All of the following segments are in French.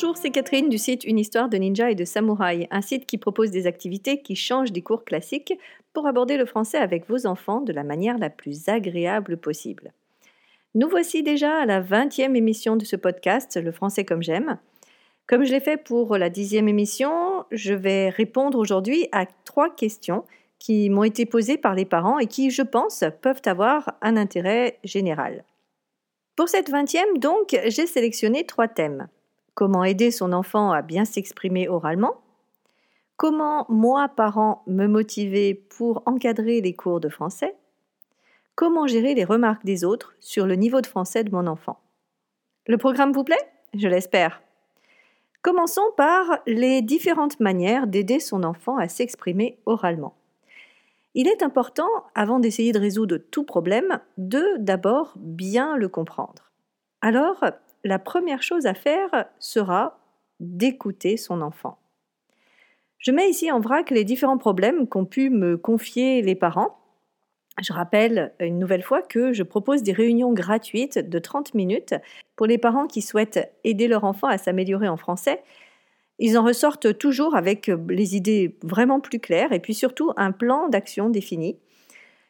Bonjour, c'est Catherine du site Une histoire de ninja et de samouraï, un site qui propose des activités qui changent des cours classiques pour aborder le français avec vos enfants de la manière la plus agréable possible. Nous voici déjà à la 20e émission de ce podcast, Le français comme j'aime. Comme je l'ai fait pour la dixième émission, je vais répondre aujourd'hui à trois questions qui m'ont été posées par les parents et qui, je pense, peuvent avoir un intérêt général. Pour cette vingtième, donc, j'ai sélectionné trois thèmes. Comment aider son enfant à bien s'exprimer oralement? Comment, moi, parent, me motiver pour encadrer les cours de français? Comment gérer les remarques des autres sur le niveau de français de mon enfant? Le programme vous plaît? Je l'espère. Commençons par les différentes manières d'aider son enfant à s'exprimer oralement. Il est important, avant d'essayer de résoudre tout problème, de d'abord bien le comprendre. Alors, la première chose à faire sera d'écouter son enfant. Je mets ici en vrac les différents problèmes qu'ont pu me confier les parents je rappelle une nouvelle fois que je propose des réunions gratuites de 30 minutes pour les parents qui souhaitent aider leur enfant à s'améliorer en français. Ils en ressortent toujours avec les idées vraiment plus claires et puis surtout un plan d'action défini.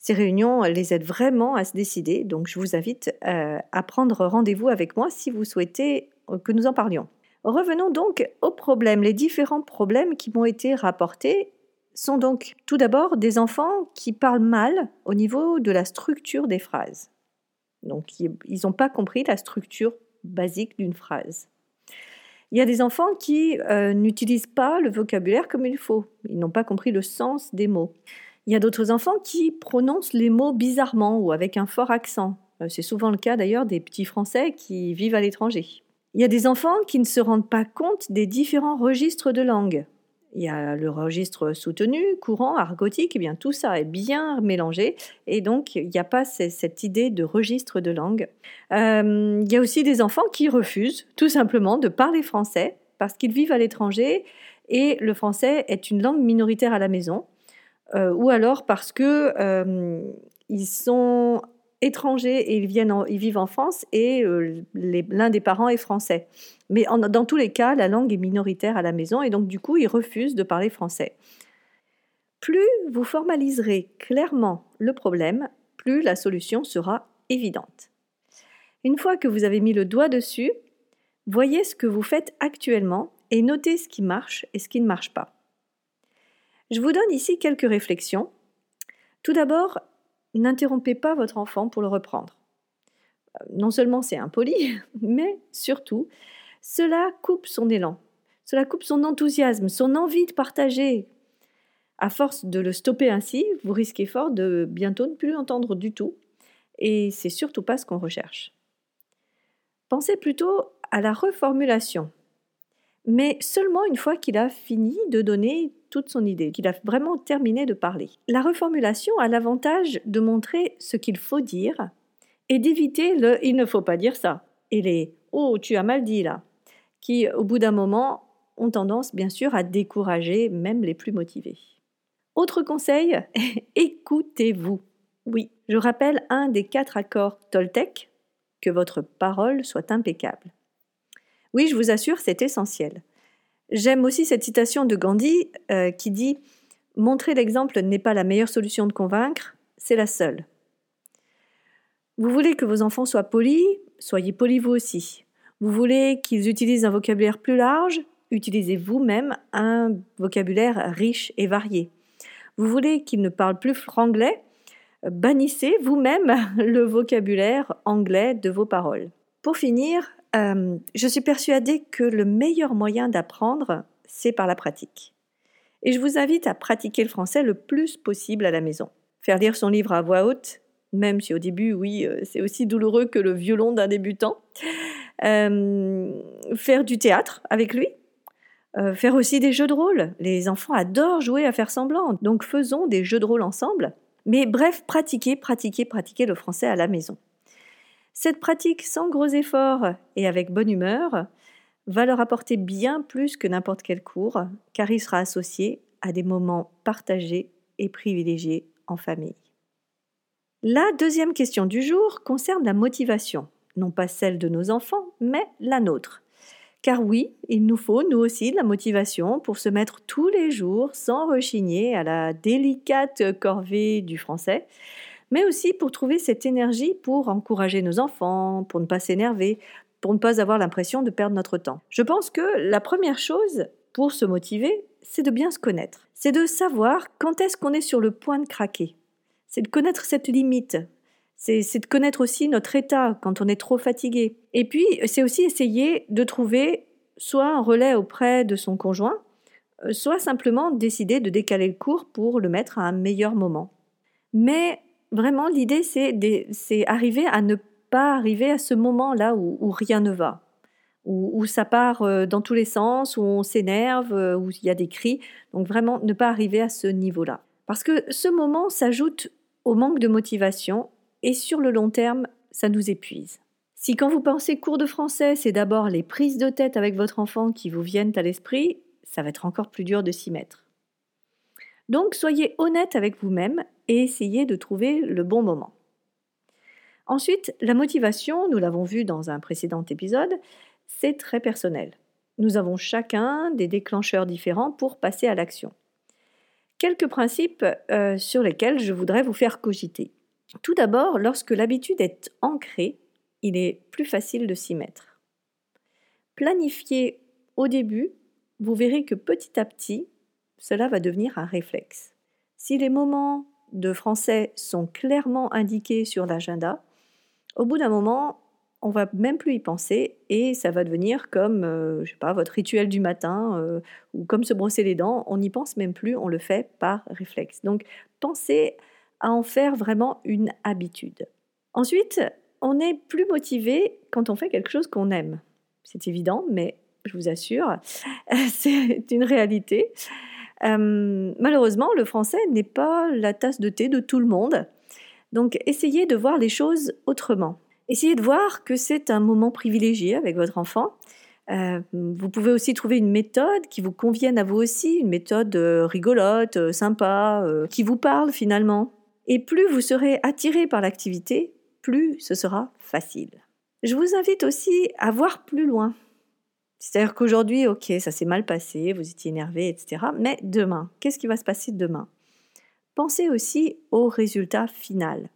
Ces réunions les aident vraiment à se décider, donc je vous invite euh, à prendre rendez-vous avec moi si vous souhaitez que nous en parlions. Revenons donc aux problèmes, les différents problèmes qui m'ont été rapportés sont donc tout d'abord des enfants qui parlent mal au niveau de la structure des phrases. Donc ils n'ont pas compris la structure basique d'une phrase. Il y a des enfants qui euh, n'utilisent pas le vocabulaire comme il faut. Ils n'ont pas compris le sens des mots. Il y a d'autres enfants qui prononcent les mots bizarrement ou avec un fort accent. Euh, c'est souvent le cas d'ailleurs des petits Français qui vivent à l'étranger. Il y a des enfants qui ne se rendent pas compte des différents registres de langue. Il y a le registre soutenu, courant, argotique, et eh bien tout ça est bien mélangé et donc il n'y a pas cette idée de registre de langue. Euh, il y a aussi des enfants qui refusent tout simplement de parler français parce qu'ils vivent à l'étranger et le français est une langue minoritaire à la maison, euh, ou alors parce que euh, ils sont étrangers et ils, vivent en France et euh, l'un des parents est français. Mais dans tous les cas, la langue est minoritaire à la maison et donc du coup, ils refusent de parler français. Plus vous formaliserez clairement le problème, plus la solution sera évidente. Une fois que vous avez mis le doigt dessus, voyez ce que vous faites actuellement et notez ce qui marche et ce qui ne marche pas. Je vous donne ici quelques réflexions. Tout d'abord, n'interrompez pas votre enfant pour le reprendre. Euh, non seulement c'est impoli, mais surtout, cela coupe son élan, cela coupe son enthousiasme, son envie de partager. À force de le stopper ainsi, vous risquez fort de bientôt ne plus l'entendre du tout, et c'est surtout pas ce qu'on recherche. Pensez plutôt à la reformulation, mais seulement une fois qu'il a fini de donner toute son idée, qu'il a vraiment terminé de parler. La reformulation a l'avantage de montrer ce qu'il faut dire et d'éviter le il ne faut pas dire ça et les oh tu as mal dit là, qui au bout d'un moment ont tendance bien sûr à décourager même les plus motivés. Autre conseil, écoutez-vous. Oui, je rappelle un des quatre accords Toltec, que votre parole soit impeccable. Oui, je vous assure, c'est essentiel. J'aime aussi cette citation de Gandhi euh, qui dit Montrer l'exemple n'est pas la meilleure solution de convaincre, c'est la seule. Vous voulez que vos enfants soient polis, soyez polis vous aussi. Vous voulez qu'ils utilisent un vocabulaire plus large, utilisez vous-même un vocabulaire riche et varié. Vous voulez qu'ils ne parlent plus franglais, bannissez vous-même le vocabulaire anglais de vos paroles. Pour finir, euh, je suis persuadée que le meilleur moyen d'apprendre, c'est par la pratique. Et je vous invite à pratiquer le français le plus possible à la maison. Faire lire son livre à voix haute, même si au début, oui, euh, c'est aussi douloureux que le violon d'un débutant. Euh, faire du théâtre avec lui. faire aussi des jeux de rôle. Les enfants adorent jouer à faire semblant, donc faisons des jeux de rôle ensemble. Mais bref, pratiquer, pratiquer, pratiquer le français à la maison. Cette pratique sans gros efforts et avec bonne humeur va leur apporter bien plus que n'importe quel cours, car il sera associé à des moments partagés et privilégiés en famille. La deuxième question du jour concerne la motivation, non pas celle de nos enfants, mais la nôtre. Car oui, il nous faut, nous aussi, de la motivation pour se mettre tous les jours, sans rechigner, à la délicate corvée du français, mais aussi pour trouver cette énergie pour encourager nos enfants, pour ne pas s'énerver, pour ne pas avoir l'impression de perdre notre temps. Je pense que la première chose pour se motiver, c'est de bien se connaître. C'est de savoir quand est-ce qu'on est sur le point de craquer. C'est de connaître cette limite. C'est de connaître aussi notre état quand on est trop fatigué. Et puis, c'est aussi essayer de trouver soit un relais auprès de son conjoint, euh, soit simplement décider de décaler le cours pour le mettre à un meilleur moment. Mais vraiment, l'idée, c'est arriver à ne pas arriver à ce moment-là où, rien ne va, où, ça part euh, dans tous les sens, où on s'énerve, euh, où il y a des cris. Donc vraiment, ne pas arriver à ce niveau-là. Parce que ce moment s'ajoute au manque de motivation et sur le long terme, ça nous épuise. Si quand vous pensez cours de français, c'est d'abord les prises de tête avec votre enfant qui vous viennent à l'esprit, ça va être encore plus dur de s'y mettre. Donc soyez honnête avec vous-même et essayez de trouver le bon moment. Ensuite, la motivation, nous l'avons vu dans un précédent épisode, c'est très personnel. Nous avons chacun des déclencheurs différents pour passer à l'action. Quelques principes euh, sur lesquels je voudrais vous faire cogiter. Tout d'abord, lorsque l'habitude est ancrée, il est plus facile de s'y mettre. Planifiez au début, vous verrez que petit à petit, cela va devenir un réflexe. Si les moments de français sont clairement indiqués sur l'agenda, au bout d'un moment, on va même plus y penser et ça va devenir comme, euh, je sais pas, votre rituel du matin euh, ou comme se brosser les dents. On n'y pense même plus, on le fait par réflexe. Donc, pensez à en faire vraiment une habitude. Ensuite, on est plus motivé quand on fait quelque chose qu'on aime. C'est évident, mais je vous assure, c'est une réalité. Euh, malheureusement, le français n'est pas la tasse de thé de tout le monde. Donc essayez de voir les choses autrement. Essayez de voir que c'est un moment privilégié avec votre enfant. Euh, vous pouvez aussi trouver une méthode qui vous convienne à vous aussi, une méthode euh, rigolote, sympa, qui vous parle finalement. Et plus vous serez attiré par l'activité, plus ce sera facile. Je vous invite aussi à voir plus loin. C'est-à-dire qu'aujourd'hui, ok, ça s'est mal passé, vous étiez énervé, etc. Mais demain, qu'est-ce qui va se passer demain? Pensez aussi au résultat final.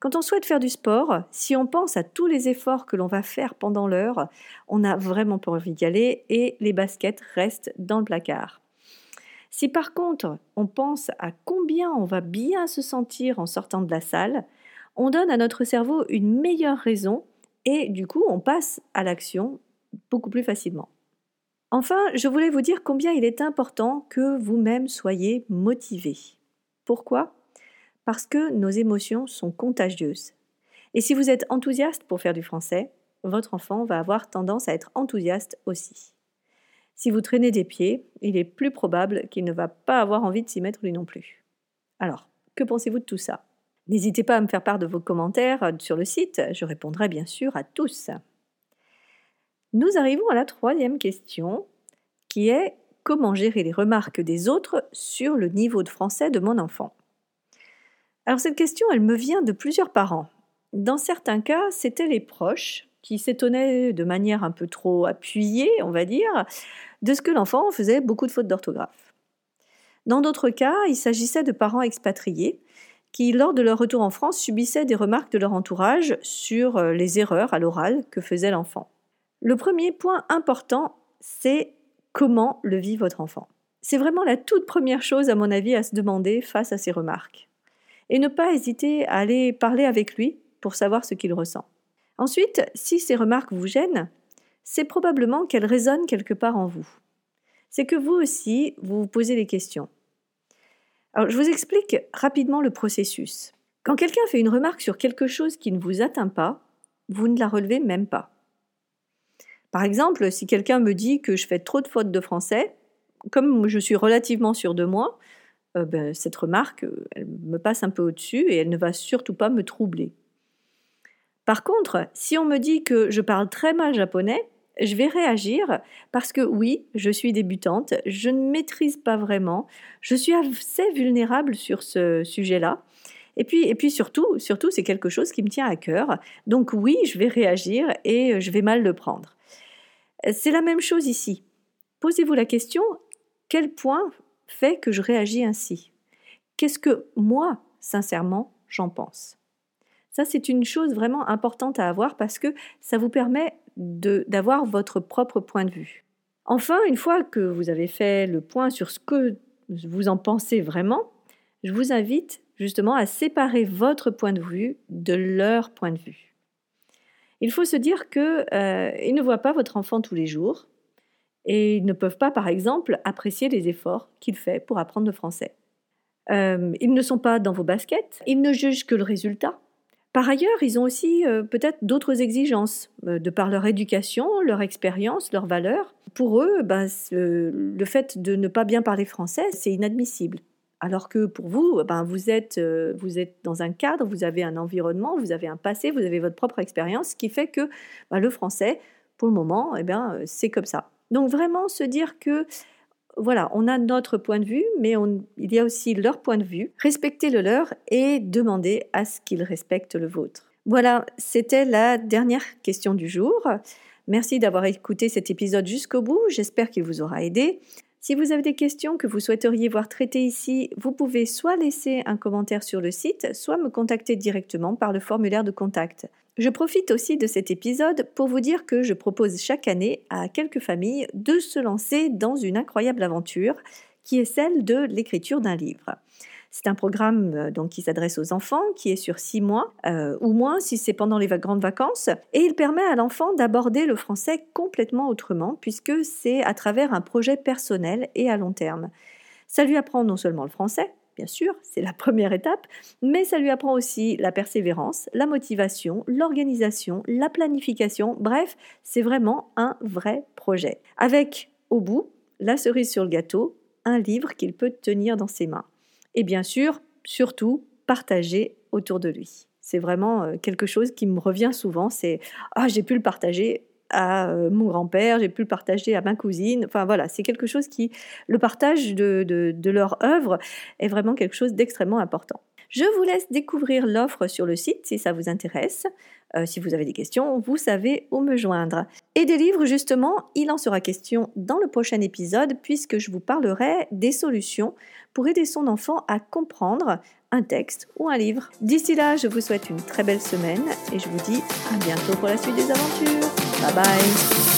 Quand on souhaite faire du sport, si on pense à tous les efforts que l'on va faire pendant l'heure, on n'a vraiment pas envie d'y aller et les baskets restent dans le placard. Si par contre on pense à combien on va bien se sentir en sortant de la salle, on donne à notre cerveau une meilleure raison et du coup on passe à l'action beaucoup plus facilement. Enfin, je voulais vous dire combien il est important que vous-même soyez motivé. Pourquoi? Parce que nos émotions sont contagieuses. Et si vous êtes enthousiaste pour faire du français, votre enfant va avoir tendance à être enthousiaste aussi. Si vous traînez des pieds, il est plus probable qu'il ne va pas avoir envie de s'y mettre lui non plus. Alors, que pensez-vous de tout ça? N'hésitez pas à me faire part de vos commentaires sur le site, je répondrai bien sûr à tous. Nous arrivons à la troisième question, qui est comment gérer les remarques des autres sur le niveau de français de mon enfant? Alors cette question, elle me vient de plusieurs parents. Dans certains cas, c'étaient les proches qui s'étonnaient de manière un peu trop appuyée, on va dire, de ce que l'enfant faisait beaucoup de fautes d'orthographe. Dans d'autres cas, il s'agissait de parents expatriés qui, lors de leur retour en France, subissaient des remarques de leur entourage sur euh, les erreurs à l'oral que faisait l'enfant. Le premier point important, c'est comment le vit votre enfant. C'est vraiment la toute première chose, à mon avis, à se demander face à ces remarques. Et ne pas hésiter à aller parler avec lui pour savoir ce qu'il ressent. Ensuite, si ces remarques vous gênent, c'est probablement qu'elles résonnent quelque part en vous. C'est que vous aussi, vous vous posez des questions. Je vous explique rapidement le processus. Quand quelqu'un fait une remarque sur quelque chose qui ne vous atteint pas, vous ne la relevez même pas. Par exemple, si quelqu'un me dit que je fais trop de fautes de français, comme je suis relativement sûre de moi, euh, ben, cette remarque, elle me passe un peu au-dessus et elle ne va surtout pas me troubler. Par contre, si on me dit que je parle très mal japonais, je vais réagir parce que oui, je suis débutante, je ne maîtrise pas vraiment, je suis assez vulnérable sur ce sujet-là. Et puis, et puis surtout, surtout, c'est quelque chose qui me tient à cœur. Donc oui, je vais réagir et je vais mal le prendre. C'est la même chose ici. Posez-vous la question, quel point fait que je réagis ainsi? Qu'est-ce que moi, sincèrement, j'en pense? Ça, c'est une chose vraiment importante à avoir parce que ça vous permet d'avoir votre propre point de vue. Enfin, une fois que vous avez fait le point sur ce que vous en pensez vraiment, je vous invite justement à séparer votre point de vue de leur point de vue. Il faut se dire qu'ils euh, ne voient pas votre enfant tous les jours et ils ne peuvent pas, par exemple, apprécier les efforts qu'il fait pour apprendre le français. Euh, ils ne sont pas dans vos baskets, ils ne jugent que le résultat. Par ailleurs, ils ont aussi euh, peut-être d'autres exigences, de par leur éducation, leur expérience, leurs valeurs. Pour eux, ben, le fait de ne pas bien parler français, c'est inadmissible. Alors que pour vous, ben vous, êtes, euh, vous êtes dans un cadre, vous avez un environnement, vous avez un passé, vous avez votre propre expérience, ce qui fait que ben, le français, pour le moment, eh bien, euh, c'est comme ça. Donc vraiment se dire que voilà, on a notre point de vue, mais il y a aussi leur point de vue. Respectez le leur et demandez à ce qu'ils respectent le vôtre. Voilà, c'était la dernière question du jour. Merci d'avoir écouté cet épisode jusqu'au bout. J'espère qu'il vous aura aidé. Si vous avez des questions que vous souhaiteriez voir traitées ici, vous pouvez soit laisser un commentaire sur le site, soit me contacter directement par le formulaire de contact. Je profite aussi de cet épisode pour vous dire que je propose chaque année à quelques familles de se lancer dans une incroyable aventure qui est celle de l'écriture d'un livre. C'est un programme euh, donc qui s'adresse aux enfants, qui est sur six mois euh, ou moins si c'est pendant les grandes vacances, et il permet à l'enfant d'aborder le français complètement autrement puisque c'est à travers un projet personnel et à long terme. Ça lui apprend non seulement le français, bien sûr, c'est la première étape, mais ça lui apprend aussi la persévérance, la motivation, l'organisation, la planification, bref, c'est vraiment un vrai projet. Avec, au bout, la cerise sur le gâteau, un livre qu'il peut tenir dans ses mains et bien sûr, surtout, partager autour de lui. C'est vraiment euh, quelque chose qui me revient souvent, c'est ah j'ai pu le partager à euh, mon grand-père, j'ai pu le partager à ma cousine. Enfin voilà, c'est quelque chose qui, le partage de, de leur œuvre est vraiment quelque chose d'extrêmement important. Je vous laisse découvrir l'offre sur le site si ça vous intéresse. Euh, si vous avez des questions, vous savez où me joindre. Et des livres, justement, il en sera question dans le prochain épisode puisque je vous parlerai des solutions pour aider son enfant à comprendre un texte ou un livre. D'ici là, je vous souhaite une très belle semaine et je vous dis à bientôt pour la suite des aventures. Bye bye